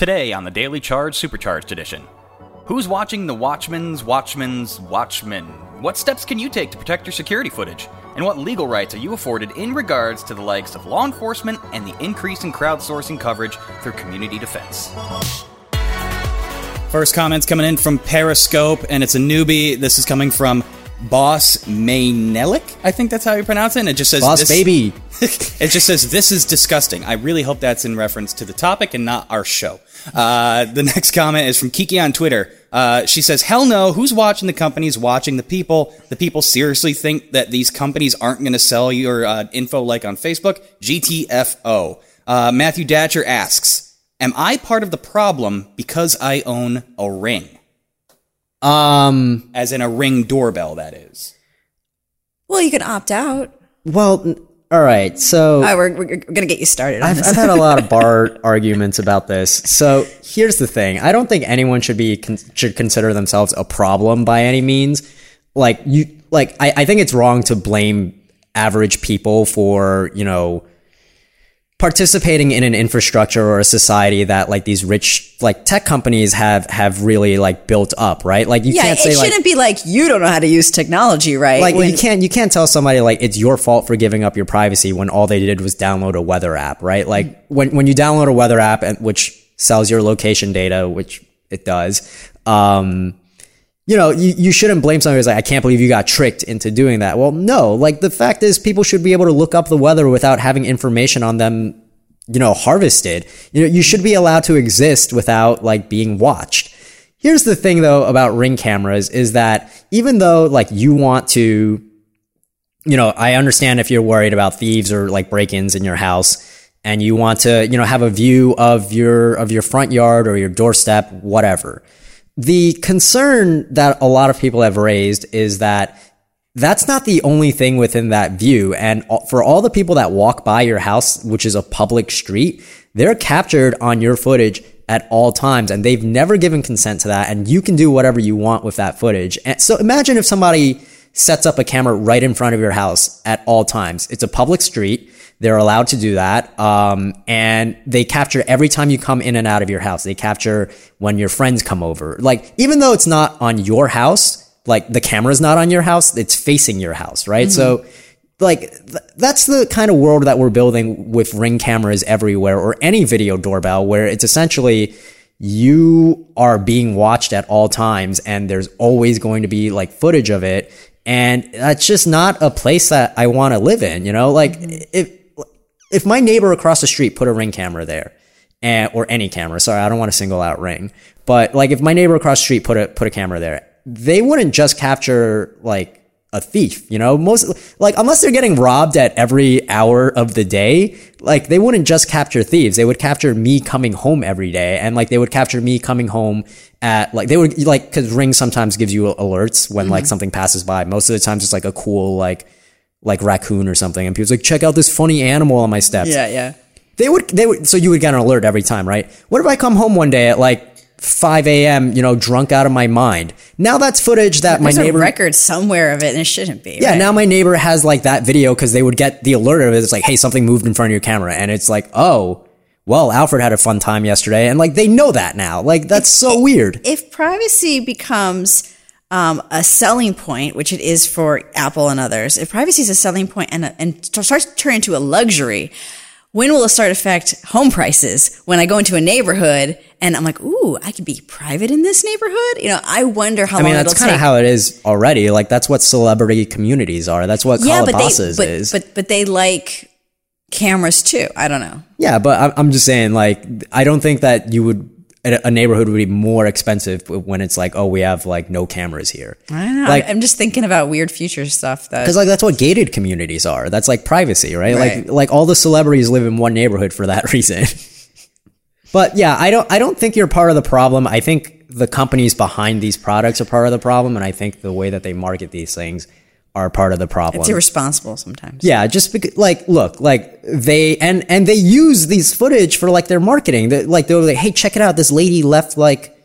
Today on the Daily Charge Supercharged Edition. Who's watching the Watchman's Watchman's Watchmen? What steps can you take to protect your security footage? And what legal rights are you afforded in regards to the likes of law enforcement and the increase in crowdsourcing coverage through community defense? First comments coming in from Periscope, and it's a newbie. This is coming from Boss Maynelik. I think that's how you pronounce it. And it just says Boss this- baby. it just says this is disgusting. I really hope that's in reference to the topic and not our show. Uh, the next comment is from Kiki on Twitter. Uh, she says, "Hell no! Who's watching the companies? Watching the people? The people seriously think that these companies aren't going to sell your uh, info like on Facebook? GTFO." Uh, Matthew Datcher asks, "Am I part of the problem because I own a ring, Um. as in a ring doorbell? That is." Well, you can opt out. Well, n- all right. So All right, we're, we're going to get you started on I've, this. I've had a lot of bar arguments about this. So here's the thing: I don't think anyone should be con- should consider themselves a problem by any means. Like you, like I, I think it's wrong to blame average people for you know participating in an infrastructure or a society that like these rich like tech companies have have really like built up, right? Like you yeah, can't say like it shouldn't be like you don't know how to use technology, right? like When- you can't you can't tell somebody like it's your fault for giving up your privacy when all they did was download a weather app, right? Like when when you download a weather app and which sells your location data, which it does, um, you know, you, you shouldn't blame somebody who's like, I can't believe you got tricked into doing that. Well, no, like the fact is people should be able to look up the weather without having information on them, you know, harvested. You know, you should be allowed to exist without like being watched. Here's the thing though about ring cameras is that even though like you want to, you know, I understand if you're worried about thieves or like break-ins in your house and you want to, you know, have a view of your, of your front yard or your doorstep, whatever. The concern that a lot of people have raised is that that's not the only thing within that view. And for all the people that walk by your house, which is a public street, they're captured on your footage at all times and they've never given consent to that. And you can do whatever you want with that footage. And so imagine if somebody sets up a camera right in front of your house at all times. It's a public street. They're allowed to do that. Um, and they capture every time you come in and out of your house. They capture when your friends come over. Like, even though it's not on your house, like the camera's not on your house, it's facing your house, right? So, like, th- that's the kind of world that we're building with ring cameras everywhere or any video doorbell where it's essentially you are being watched at all times and there's always going to be like footage of it. And that's just not a place that I want to live in, you know? Like, mm-hmm. if, if my neighbor across the street put a ring camera there, and, or any camera, sorry, I don't want to single out ring, but like if my neighbor across the street put a, put a camera there, they wouldn't just capture like a thief, you know, most like unless they're getting robbed at every hour of the day, like they wouldn't just capture thieves. They would capture me coming home every day and like they would capture me coming home at like they would like cuz ring sometimes gives you alerts when like mm-hmm. something passes by. Most of the times it's like a cool like like raccoon or something and people's like check out this funny animal on my steps. yeah, yeah. They would, they would, so you would get an alert every time, right? What if I come home one day at like 5 a.m., you know, drunk out of my mind? Now that's footage that There's my a neighbor. record somewhere of it, and it shouldn't be. yeah, right? now my neighbor has like that video because they would get the alert of it. It's like, hey, something moved in front of your camera. And it's like, oh, well, Alfred had a fun time yesterday. And like, they know that now. Like, that's so weird. if privacy becomes um, a selling point, which it is for Apple and others, if privacy is a selling point and, and starts to turn into a luxury, when will it start to affect home prices? When I go into a neighborhood and I'm like, ooh, I could be private in this neighborhood. You know, I wonder how I mean, that's kind of how it is already. Like, that's what celebrity communities are. That's what yeah, but they, but, is. but but they like cameras too. I don't know. Yeah, but I'm- I'm just saying, like, I don't think that you would, a neighborhood would be more expensive when it's like, oh, we have like no cameras here. I don't know. Like- I'm just thinking about weird future stuff that Because like that's what gated communities are. That's like privacy, right? Right. Like like all the celebrities live in one neighborhood for that reason. but yeah, I don't I don't think you're part of the problem. I think the companies behind these products are part of the problem, and I think the way that they market these things are part of the problem. it's irresponsible sometimes. Yeah, just because, like, look, like they and and they use these footage for like their marketing. That like they were like, hey, check it out, this lady left like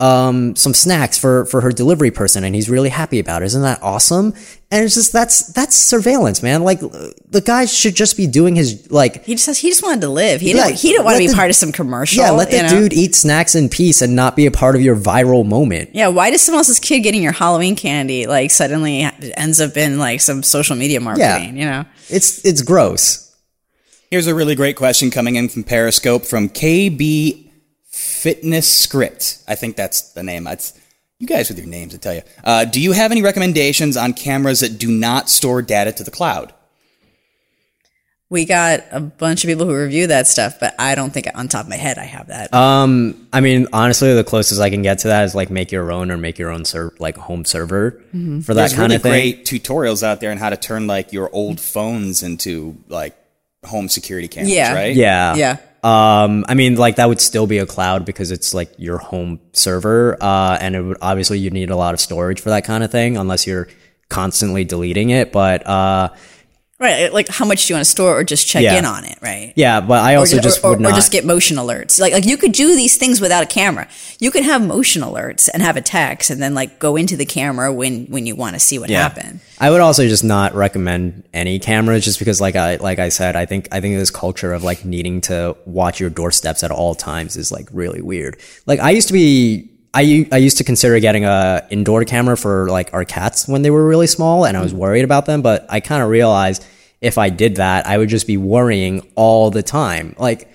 um, some snacks for for her delivery person, and he's really happy about it. Isn't that awesome? And it's just that's that's surveillance, man. Like the guy should just be doing his like He just has, he just wanted to live. He Yeah, didn't he didn't want to be the- part of some commercial. yeah, let the know? dude eat snacks in peace and not be a part of your viral moment. Yeah, why does someone else's kid getting your Halloween candy like suddenly ends up in like some social media marketing? You know, It's it's gross. Here's a really great question coming in from Periscope from KB Fitness Script. I think that's the name. That's you guys with your names, I tell you. Uh, do you have any recommendations on cameras that do not store data to the cloud? we got a bunch of people who review that stuff, but I don't think on top of my head I have that. Um, I mean, honestly, the closest I can get to that is like make your own or make your own ser- like home server for that There's kind really of thing. great tutorials out there on how to turn like your old phones into like home security cameras, Yeah. right? Yeah. yeah. Um, I mean, like that would still be a cloud because it's like your home server. Uh, and it would obviously you need a lot of storage for that kind of thing unless you're constantly deleting it. But, uh, Right, like how much do you want to store, or just check Yeah. in on it, right? yeah, but I Or, also ju- just or, or not. just get motion alerts. Like, like you could do these things without a camera. You could have motion alerts and have a text, and then like go into the camera when when you want to see what happened. I would also just not recommend any cameras just because like I like I said, I think I think this culture of like needing to watch your doorsteps at all times is like really weird. Like I used to be I, I used to consider getting a indoor camera for like our cats when they were really small and I was mm-hmm. worried about them, but I kind of realized if I did that, I would just be worrying all the time. Like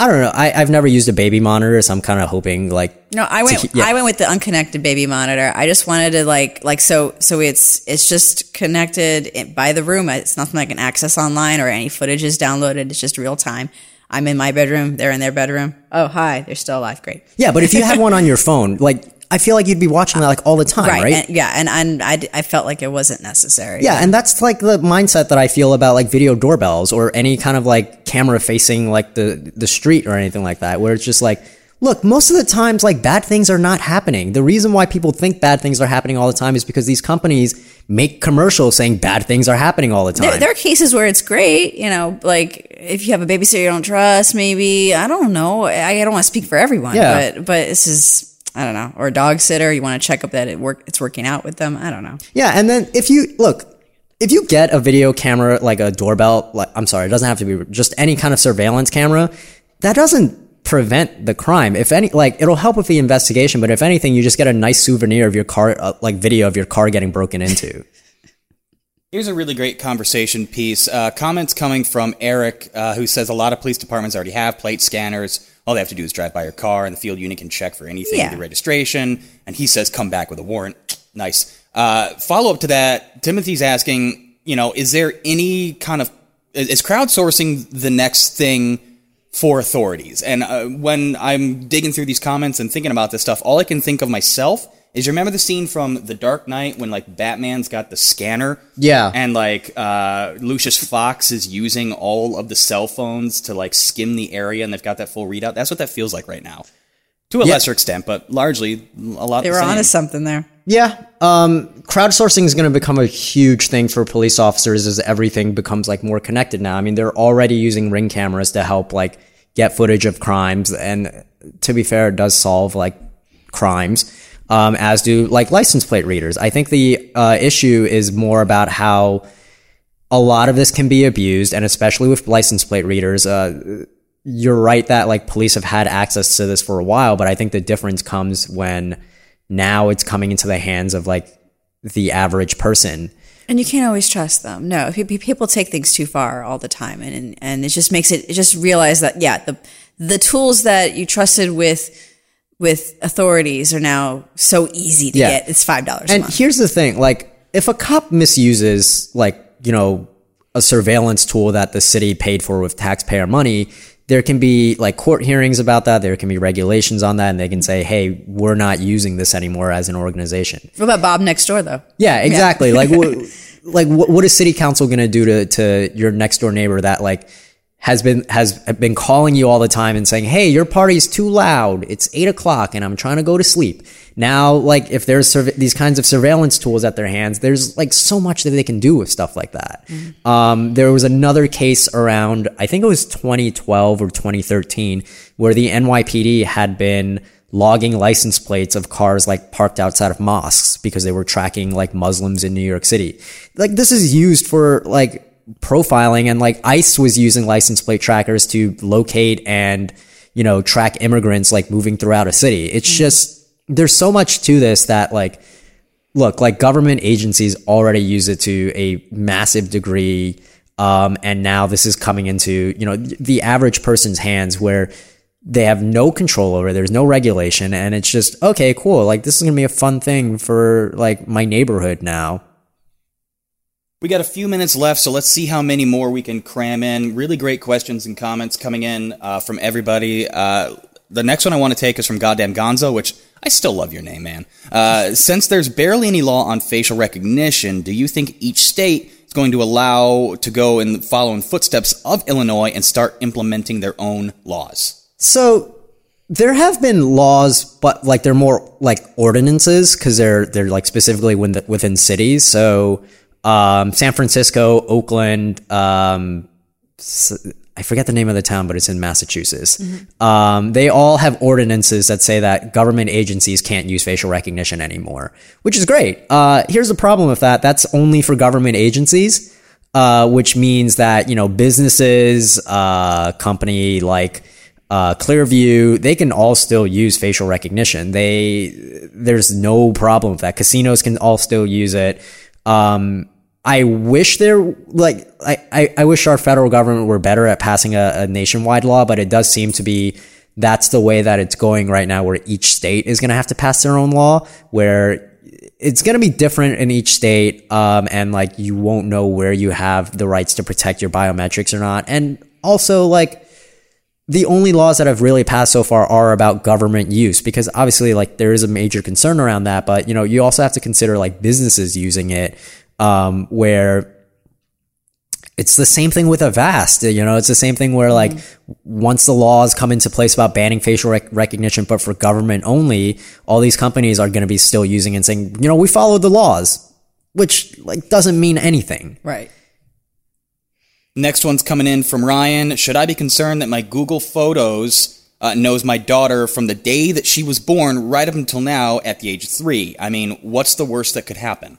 I don't know. I, I've never used a baby monitor, so I'm kind of hoping like No, I went. keep- yeah. I went with the unconnected baby monitor. I just wanted to like like so so it's it's just connected by the room. It's nothing I can access online or any footage is downloaded. It's just real time. I'm in my bedroom. They're in their bedroom. Oh, hi. They're still alive. Great. yeah. But if you had one on your phone, like I feel like you'd be watching that like all the time, right? Right. And, yeah. And, and I, I felt like it wasn't necessary. Yeah, and that's like the mindset that I feel about like video doorbells or any kind of like camera facing like the the street or anything like that, where it's just like, look, most of the times like bad things are not happening. The reason why people think bad things are happening all the time is because these companies make commercials saying bad things are happening all the time. There, there are cases where it's great, you know, like if you have a babysitter you don't trust, maybe I don't know. I, I don't want to speak for everyone, Yeah. but but this is I don't know, or a dog sitter. You want to check up that it work, it's working out with them. I don't know. Yeah, and then if you look, if you get a video camera like a doorbell, like I'm sorry, it doesn't have to be just any kind of surveillance camera, that doesn't prevent the crime. If any, like it'll help with the investigation, but if anything, you just get a nice souvenir of your car, uh, like video of your car getting broken into. Here's a really great conversation piece. Uh, comments coming from Eric, uh, who says a lot of police departments already have plate scanners. All they have to do is drive by your car, and the field unit can check for anything Yeah. with your registration. And he says, come back with a warrant. Nice. Uh, follow up to that, Timothy's asking, you know, is there any kind of is is crowdsourcing the next thing for authorities? And uh, when I'm digging through these comments and thinking about this stuff, all I can think of myself is you remember the scene from The Dark Knight when like Batman's got the scanner Yeah. and like uh, Lucius Fox is using all of the cell phones to like skim the area, and they've got that full readout. That's what that feels like right now, to a lesser extent, but largely a lot. They the were same. onto something there. Yeah. Um, crowdsourcing is going to become a huge thing for police officers as everything becomes like more connected now. I mean, they're already using ring cameras to help like get footage of crimes. And to be fair, it does solve like crimes. Um, as do like license plate readers. I think the uh, issue is more about how a lot of this can be abused, and especially with license plate readers. Uh, you're right that like police have had access to this for a while, but I think the difference comes when now it's coming into the hands of like the average person. And you can't always trust them. No, pe- pe- people take things too far all the time, and and, and it just makes it. It just realize that yeah, the the tools that you trusted with with authorities are now so easy to Yeah. get. It's five dollars a And here's the thing, like if a cop misuses like, you know, a surveillance tool that the city paid for with taxpayer money, there can be like court hearings about that, there can be regulations on that and they can say, "Hey, we're not using this anymore as an organization." What about Bob next door though? Yeah, exactly. like, what, like what, what is city council going to do to to your next door neighbor that like has been has been calling you all the time and saying, "Hey, your party's too loud. It's eight o'clock, and I'm trying to go to sleep." Now, like if there's surve- these kinds of surveillance tools at their hands, there's like so much that they can do with stuff like that. Um, there was another case around, I think it was 2012 or 2013, where the NYPD had been logging license plates of cars like parked outside of mosques because they were tracking like Muslims in New York City. Like this is used for like profiling and like ICE was using license plate trackers to locate and, you know, track immigrants like moving throughout a city. It's just, there's so much to this that like, look, like government agencies already use it to a massive degree. Um, and now this is coming into, you know, the average person's hands where they have no control over, it. there's no regulation. And it's just, okay, cool. Like this is to be a fun thing for like my neighborhood now. We got a few minutes left, so let's see how many more we can cram in. Really great questions and comments coming in uh, from everybody. Uh, the next one I want to take is from Goddamn Gonzo, which I still love your name, man. Uh, since there's barely any law on facial recognition, do you think each state is going to allow to go and follow in footsteps of Illinois and start implementing their own laws? So there have been laws, but like they're more like ordinances because they're they're like specifically within, within cities. So um, San Francisco, Oakland, um, I forget the name of the town, but it's in Massachusetts. Mm-hmm. Um, they all have ordinances that say that government agencies can't use facial recognition anymore, which is great. Uh, here's the problem with that. That's only for government agencies, uh, which means that, you know, businesses, uh, company like, uh, Clearview, they can all still use facial recognition. They, there's no problem with that. Casinos can all still use it. Um, I wish there, like, I, I, wish our federal government were better at passing a, a nationwide law, but it does seem to be that's the way that it's going right now, where each state is going to have to pass their own law, where it's going to be different in each state. Um, and like, you won't know where you have the rights to protect your biometrics or not. And also, like, the only laws that have really passed so far are about government use because obviously like there is a major concern around that but you know you also have to consider like businesses using it um, where it's the same thing with Avast. You know, it's the same thing where like mm-hmm. once the laws come into place about banning facial rec- recognition, but for government only, all these companies are going to be still using and saying, you know, we followed the laws, which like doesn't mean anything. Right. Next one's coming in from Ryan. Should I be concerned that my Google Photos uh, knows my daughter from the day that she was born right up until now at the age of three? I mean, what's the worst that could happen?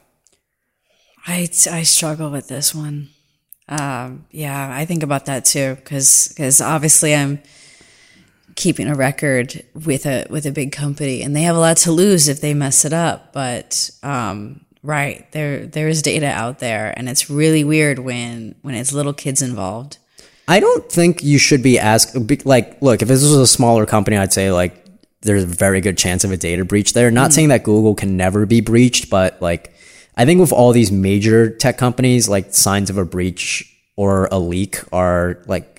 I, I struggle with this one. Um, yeah, I think about that too because because obviously I'm keeping a record with a with a big company and they have a lot to lose if they mess it up. But um, right there there is data out there and it's really weird when when it's little kids involved. I don't think you should be asked like look if this was a smaller company I'd say like there's a very good chance of a data breach there. Not mm. saying that Google can never be breached, but like I think with all these major tech companies, like signs of a breach or a leak are like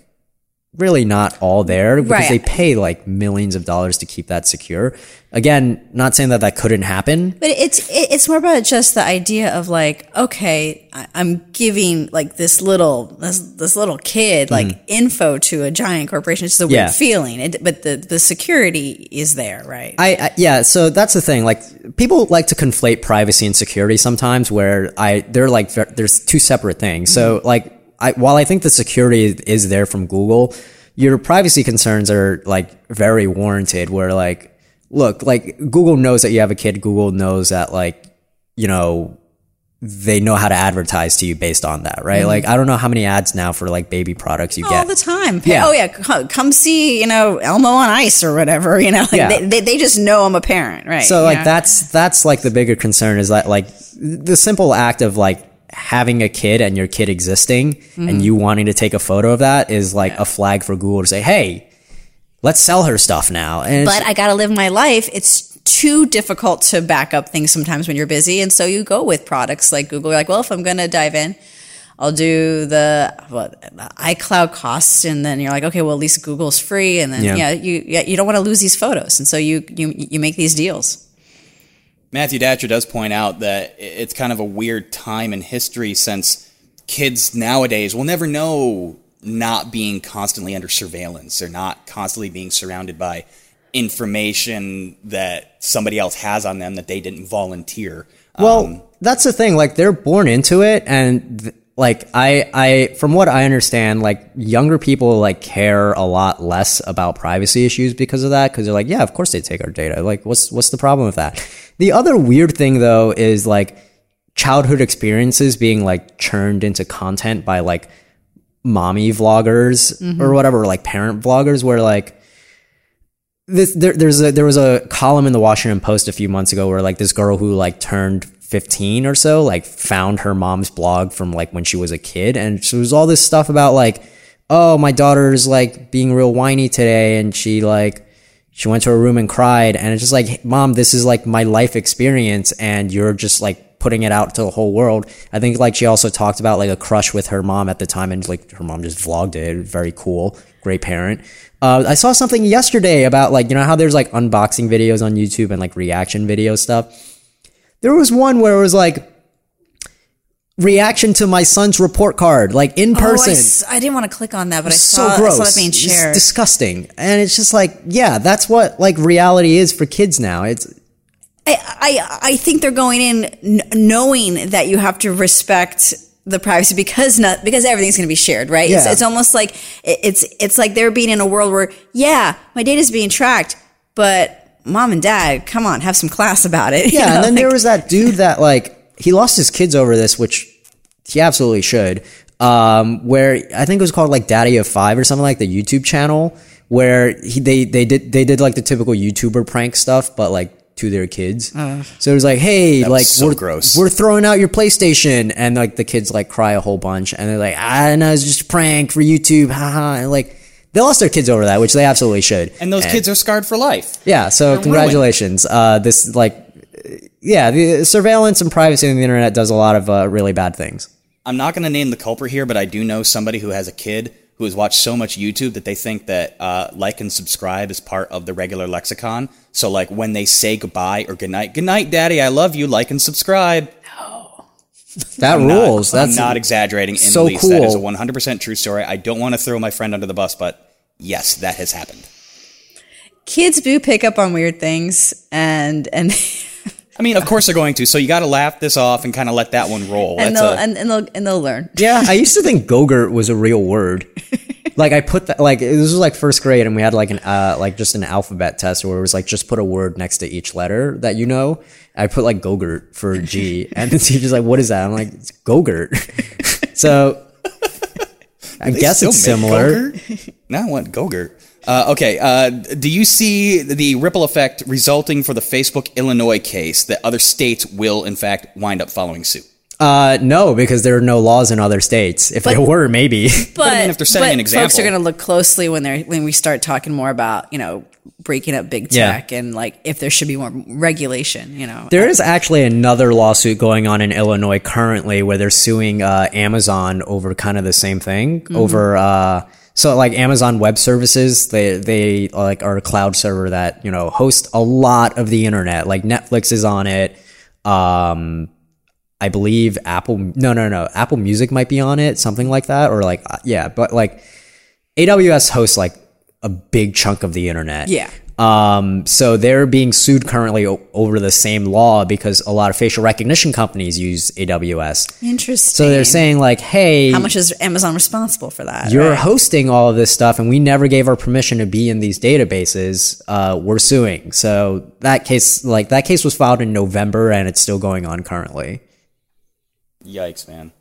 really not all there because right. they pay like millions of dollars to keep that secure. Again, not saying that that couldn't happen, but it's it's more about just the idea of like, okay, I'm giving like this little this, this little kid like mm. info to a giant corporation. It's a weird yeah. feeling, it, but the the security is there, right? I, I yeah. So that's the thing. Like people like to conflate privacy and security sometimes, where I they're like there's two separate things. So like I, while I think the security is there from Google, your privacy concerns are like very warranted. Where like, look, like Google knows that you have a kid. Google knows that like, you know, they know how to advertise to you based on that, right? Mm-hmm. Like, I don't know how many ads now for like baby products you all get all the time. Yeah. Oh yeah, come see, you know, Elmo on Ice or whatever. You know, like yeah. they, they, they just know I'm a parent, right? So like that's that's like the bigger concern is that like the simple act of like having a kid and your kid existing mm-hmm. and you wanting to take a photo of that is like yeah. a flag for Google to say, hey, let's sell her stuff now. And but I got to live my life. It's too difficult to back up things sometimes when you're busy. And so you go with products like Google. You're like, well, if I'm going to dive in, I'll do the, what, the iCloud costs. And then you're like, okay, well, at least Google's free. And then, yeah, yeah you, yeah, you don't want to lose these photos. And so you, you, you make these deals. Matthew Datcher does point out that it's kind of a weird time in history since kids nowadays will never know not being constantly under surveillance or not constantly being surrounded by information that somebody else has on them that they didn't volunteer. Well, um, that's the thing. Like they're born into it, and th- like I I from what I understand, like younger people like care a lot less about privacy issues because of that. Because they're like, yeah, of course they take our data. Like, what's what's the problem with that? The other weird thing though is like childhood experiences being like churned into content by like mommy vloggers mm-hmm. or whatever, like parent vloggers, where like this there, there's a there was a column in the Washington Post a few months ago where like this girl who like turned 15 or so like found her mom's blog from like when she was a kid and so was all this stuff about like oh my daughter's like being real whiny today and she like she went to her room and cried and it's just like mom this is like my life experience and you're just like putting it out to the whole world. I think like she also talked about like a crush with her mom at the time and like her mom just vlogged it very cool great parent. Uh, i saw something yesterday about like you know how there's like unboxing videos on youtube and like reaction video stuff there was one where it was like reaction to my son's report card like in Oh, I, person didn't want to click on that, but I so saw, gross. I saw it being It's shared. disgusting. And it's just like, yeah, that's what like reality is for kids now. It's I, I I think they're going in n- knowing that you have to respect the privacy because not because everything's going to be shared, right? It's, Yeah. it's almost like it- it's it's like they're being in a world where yeah, my data's being tracked, but mom and dad, come on, have some class about it. you yeah. know? and then Like, there was that dude that like he lost his kids over this, which he absolutely should. Um, where I think it was called like Daddy of Five or something like the YouTube channel where he they they did they did like the typical YouTuber prank stuff, but like to their kids. so it was like, hey, like so we're gross. we're throwing out your PlayStation, and like the kids like cry a whole bunch, and they're like, ah, no, it's just a prank for YouTube, haha, and like they lost their kids over that, which they absolutely should. And those kids are scarred for life. Yeah, so ruined. congratulations. Uh, this like, yeah, the surveillance and privacy on the internet does a lot of uh, really bad things. I'm not going to name the culprit here, but I do know somebody who has a kid who has watched so much YouTube that they think that uh, like and subscribe is part of the regular lexicon. So, like when they say goodbye or goodnight, goodnight, daddy, I love you, like and subscribe. That I'm not- rules. That's I'm not exaggerating in so the least. That is a 100% true story. I don't want to throw my friend under the bus, but yes, that has happened. kids do pick up on weird things, and and I mean, of course they're going to. So you got to laugh this off and kind of let that one roll. and That's they'll a, and, and they'll and they'll learn. yeah. I used to think Gogurt was a real word. like I put that like this was like first grade, and we had like an uh, like just an alphabet test where it was like just put a word next to each letter that you know. I put like Gogurt for G, and the teacher's like, "What is that?" I'm like, "It's Gogurt." so I guess it's similar. Gogurt? Now I want Gogurt. Uh, okay. Uh, do you see the ripple effect resulting for the Facebook Illinois case that other states will, in fact, wind up following suit? Uh, no, because there are no laws in other states. If there were, maybe. But, I mean, if they're setting but an example. folks are going to look closely when they're when we start talking more about you know breaking up big Yeah. tech and like if there should be more regulation. You know, There is actually another lawsuit going on in Illinois currently where they're suing uh, Amazon over kind of the same thing. Over uh, so like Amazon Web Services, they they like are a cloud server that you know host a lot of the internet. Like Netflix is on it. Um, I believe Apple. No, no, no. Apple Music might be on it, something like that, or like uh, yeah. But like AWS hosts like a big chunk of the internet. Yeah. Um, so they're being sued currently o- over the same law because a lot of facial recognition companies use AWS. interesting. So they're saying like, hey, how much is Amazon responsible for that? you're right? hosting all of this stuff and we never gave our permission to be in these databases. Uh, we're suing. So that case, like that case was filed in November and it's still going on currently. Yikes, man.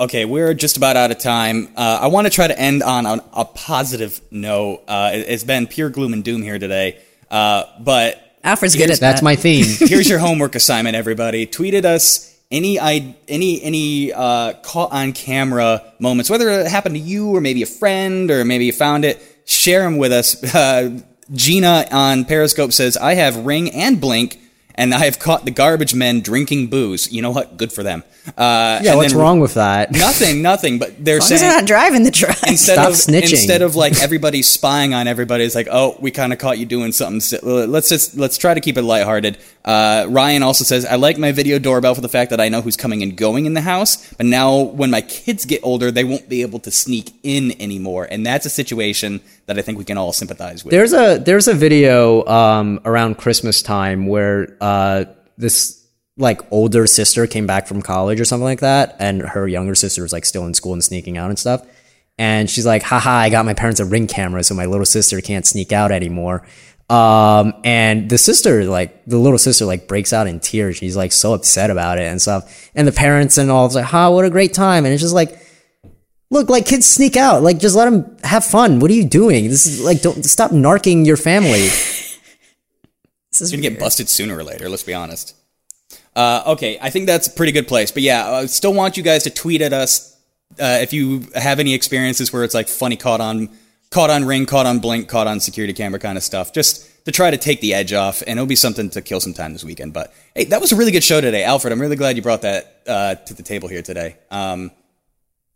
Okay, we're just about out of time. Uh, I want to try to end on, on a positive note. Uh, it, has been pure gloom and doom here today. Uh, but Alfred's good at That's my theme. here's your homework assignment, everybody. Tweeted us any i- any any uh, caught on camera moments, whether it happened to you or maybe a friend or maybe you found it. Share them with us. Uh, Gina on Periscope says, "I have Ring and Blink." And I have caught the garbage men drinking booze. You know what? Good for them. Uh, Yeah, and what's then- wrong with that? Nothing, nothing. But they're As long as saying they're not driving the truck. instead Stop of snitching. instead of like everybody spying on everybody, it's like, oh, we kind of caught you doing something. Let's just let's try to keep it lighthearted. Uh, Ryan also says, I like my video doorbell for the fact that I know who's coming and going in the house. But now, when my kids get older, they won't be able to sneak in anymore, and that's a situation that I think we can all sympathize with. There's a there's a video um, around Christmas time where uh, this like older sister came back from college or something like that, and her younger sister was like still in school and sneaking out and stuff. And she's like, haha, I got my parents a ring camera, so my little sister can't sneak out anymore. Um, and the sister, like, the little sister, like, breaks out in tears. She's like so upset about it and stuff. And the parents and all, it's like, ha, what a great time. And it's just like, look, like, kids sneak out. Like, just let them have fun. What are you doing? This is like, don't stop narking your family. This is You're gonna get busted sooner or later. Let's be honest. Uh, okay, I think that's a pretty good place. But yeah, I still want you guys to tweet at us uh, if you have any experiences where it's like funny caught on, caught on ring, caught on blink, caught on security camera kind of stuff. Just to try to take the edge off, and it'll be something to kill some time this weekend. But hey, that was a really good show today, Alfred. I'm really glad you brought that uh, to the table here today. Um,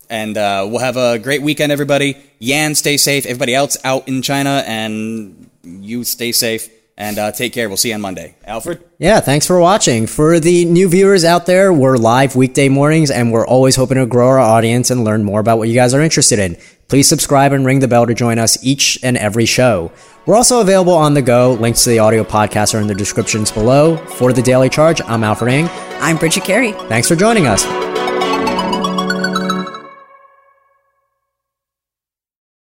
and uh, we'll have a great weekend, everybody. Yan, stay safe. Everybody else out in China, and you stay safe and uh, take care. We'll see you on Monday. Alfred? Yeah, thanks for watching. For the new viewers out there, we're live weekday mornings and we're always hoping to grow our audience and learn more about what you guys are interested in. Please subscribe and ring the bell to join us each and every show. We're also available on the go. Links to the audio podcast are in the descriptions below. For the Daily Charge, I'm Alfred Ng. I'm Bridget Carey. Thanks for joining us.